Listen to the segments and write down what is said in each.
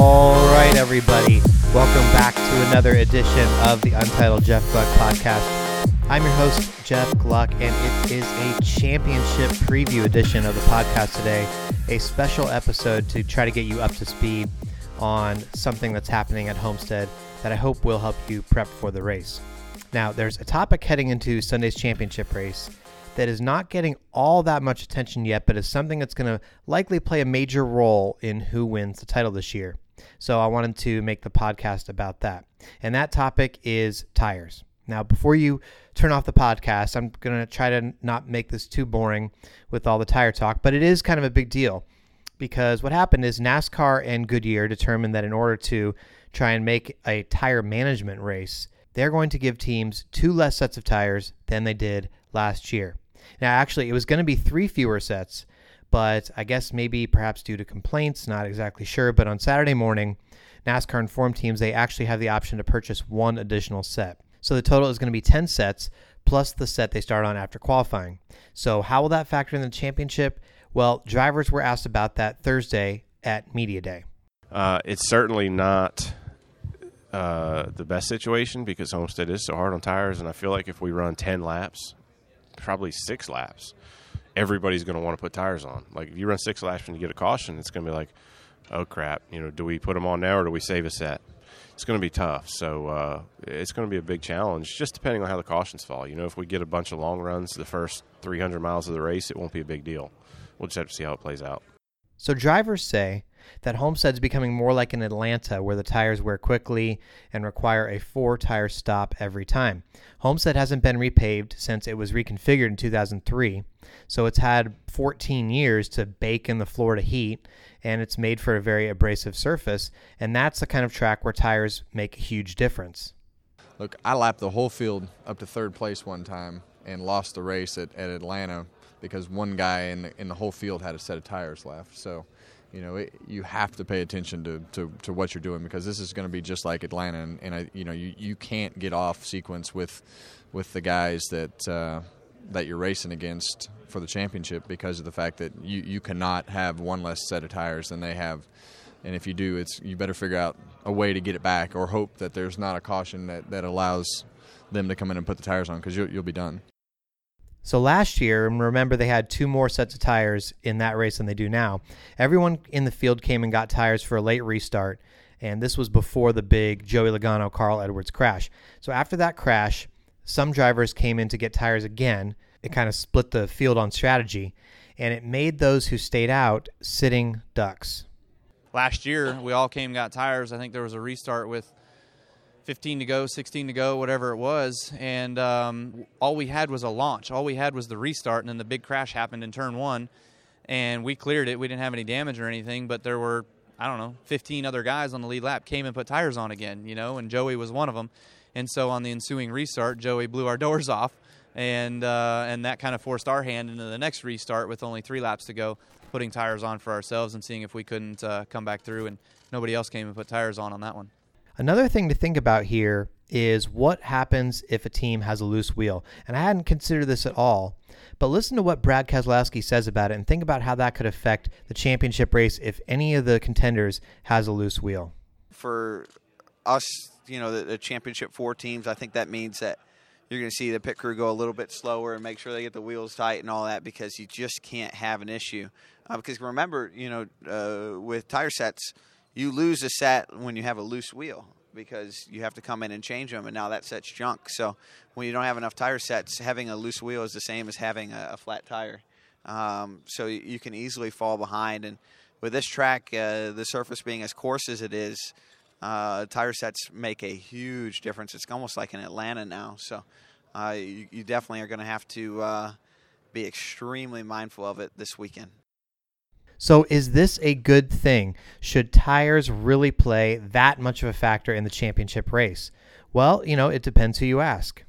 All right, everybody. Welcome back to another edition of the Untitled Jeff Gluck podcast. I'm your host, Jeff Gluck, and it is a championship preview edition of the podcast today, a special episode to try to get you up to speed on something that's happening at Homestead that I hope will help you prep for the race. Now, there's a topic heading into Sunday's championship race that is not getting all that much attention yet, but is something that's going to likely play a major role in who wins the title this year. So I wanted to make the podcast about that. And that topic is tires. Now, before you turn off the podcast, I'm going to try to not make this too boring with all the tire talk, but it is kind of a big deal because what happened is NASCAR and Goodyear determined that in order to try and make a tire management race, they're going to give teams two less sets of tires than they did last year. Now, actually, it was going to be three fewer sets, but I guess maybe perhaps due to complaints, not exactly sure. But on Saturday morning, NASCAR informed teams they actually have the option to purchase one additional set. So the total is going to be 10 sets plus the set they start on after qualifying. So, how will that factor in the championship? Well, drivers were asked about that Thursday at Media Day. Uh, it's certainly not uh, the best situation because Homestead is so hard on tires, and I feel like if we run 10 laps, probably six laps, everybody's going to want to put tires on. Like if you run six laps and you get a caution, it's going to be like, oh crap, you know, do we put them on now or do we save a set? It's going to be tough. So uh, it's going to be a big challenge, just depending on how the cautions fall. You know, if we get a bunch of long runs the first 300 miles of the race, it won't be a big deal. We'll just have to see how it plays out. So drivers say that Homestead's becoming more like an Atlanta where the tires wear quickly and require a four tire stop every time. Homestead hasn't been repaved since it was reconfigured in 2003, so it's had 14 years to bake in the Florida heat and it's made for a very abrasive surface, and that's the kind of track where tires make a huge difference. Look, I lapped the whole field up to third place one time and lost the race at, at Atlanta because one guy in the, in the whole field had a set of tires left. So you know, it, you have to pay attention to, to, to, what you're doing because this is going to be just like Atlanta, and, and I, you know, you, you can't get off sequence with with the guys that uh, that you're racing against for the championship because of the fact that you, you cannot have one less set of tires than they have, and if you do, it's you better figure out a way to get it back or hope that there's not a caution that, that allows them to come in and put the tires on because you'll, you'll be done. So last year, and remember they had two more sets of tires in that race than they do now. Everyone in the field came and got tires for a late restart, and this was before the big Joey Logano Carl Edwards crash. So after that crash, some drivers came in to get tires again. It kind of split the field on strategy, and it made those who stayed out sitting ducks. Last year, we all came got tires. I think there was a restart with 15 to go, 16 to go, whatever it was, and um, all we had was a launch. All we had was the restart, and then the big crash happened in turn one, and we cleared it. We didn't have any damage or anything, but there were I don't know 15 other guys on the lead lap came and put tires on again, you know, and Joey was one of them. And so on the ensuing restart, Joey blew our doors off, and uh, and that kind of forced our hand into the next restart with only three laps to go, putting tires on for ourselves and seeing if we couldn't uh, come back through. And nobody else came and put tires on on that one. Another thing to think about here is what happens if a team has a loose wheel. And I hadn't considered this at all, but listen to what Brad Keselowski says about it and think about how that could affect the championship race if any of the contenders has a loose wheel. For us, you know, the, the championship four teams, I think that means that you're going to see the pit crew go a little bit slower and make sure they get the wheels tight and all that because you just can't have an issue. Uh, because remember, you know, uh, with tire sets – you lose a set when you have a loose wheel because you have to come in and change them, and now that set's junk. So when you don't have enough tire sets, having a loose wheel is the same as having a, a flat tire. Um, so you can easily fall behind. And with this track, uh, the surface being as coarse as it is, uh, tire sets make a huge difference. It's almost like in Atlanta now. So uh, you, you, definitely are going to have to uh, be extremely mindful of it this weekend. So, is this a good thing? Should tires really play that much of a factor in the championship race? Well, you know, it depends who you ask.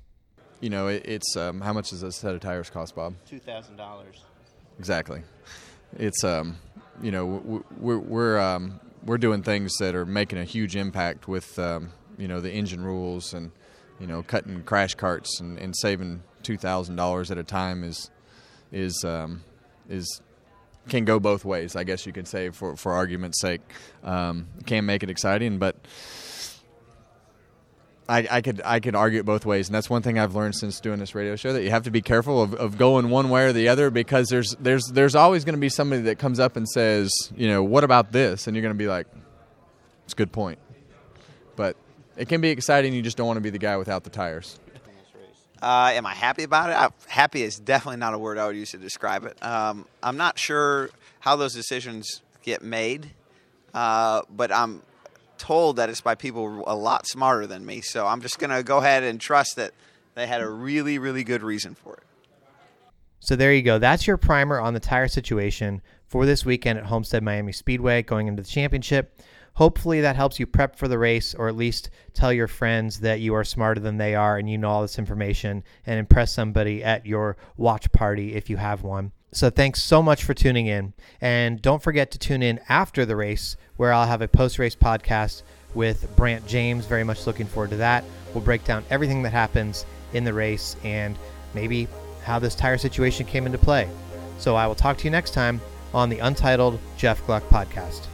You know, it, it's um, how much does a set of tires cost, Bob? Two thousand dollars. Exactly. It's um, you know, we're we're um, we're doing things that are making a huge impact with um, you know the engine rules and you know cutting crash carts and, and saving two thousand dollars at a time is is um, is can go both ways. I guess you could say for for argument's sake, um, can make it exciting, but. I, I could I could argue it both ways, and that's one thing I've learned since doing this radio show that you have to be careful of, of going one way or the other because there's there's there's always going to be somebody that comes up and says, you know, what about this, and you're going to be like, it's a good point, but it can be exciting. You just don't want to be the guy without the tires. Uh, am I happy about it? I, happy is definitely not a word I would use to describe it. Um, I'm not sure how those decisions get made, uh, but I'm told that it's by people a lot smarter than me. So I'm just going to go ahead and trust that they had a really, really good reason for it. So there you go. That's your primer on the tire situation for this weekend at Homestead Miami Speedway going into the championship. Hopefully that helps you prep for the race or at least tell your friends that you are smarter than they are and you know all this information and impress somebody at your watch party if you have one. So thanks so much for tuning in. And don't forget to tune in after the race where I'll have a post race podcast with Brant James. Very much looking forward to that. We'll break down everything that happens in the race and maybe how this tire situation came into play. So I will talk to you next time on the Untitled Jeff Gluck podcast.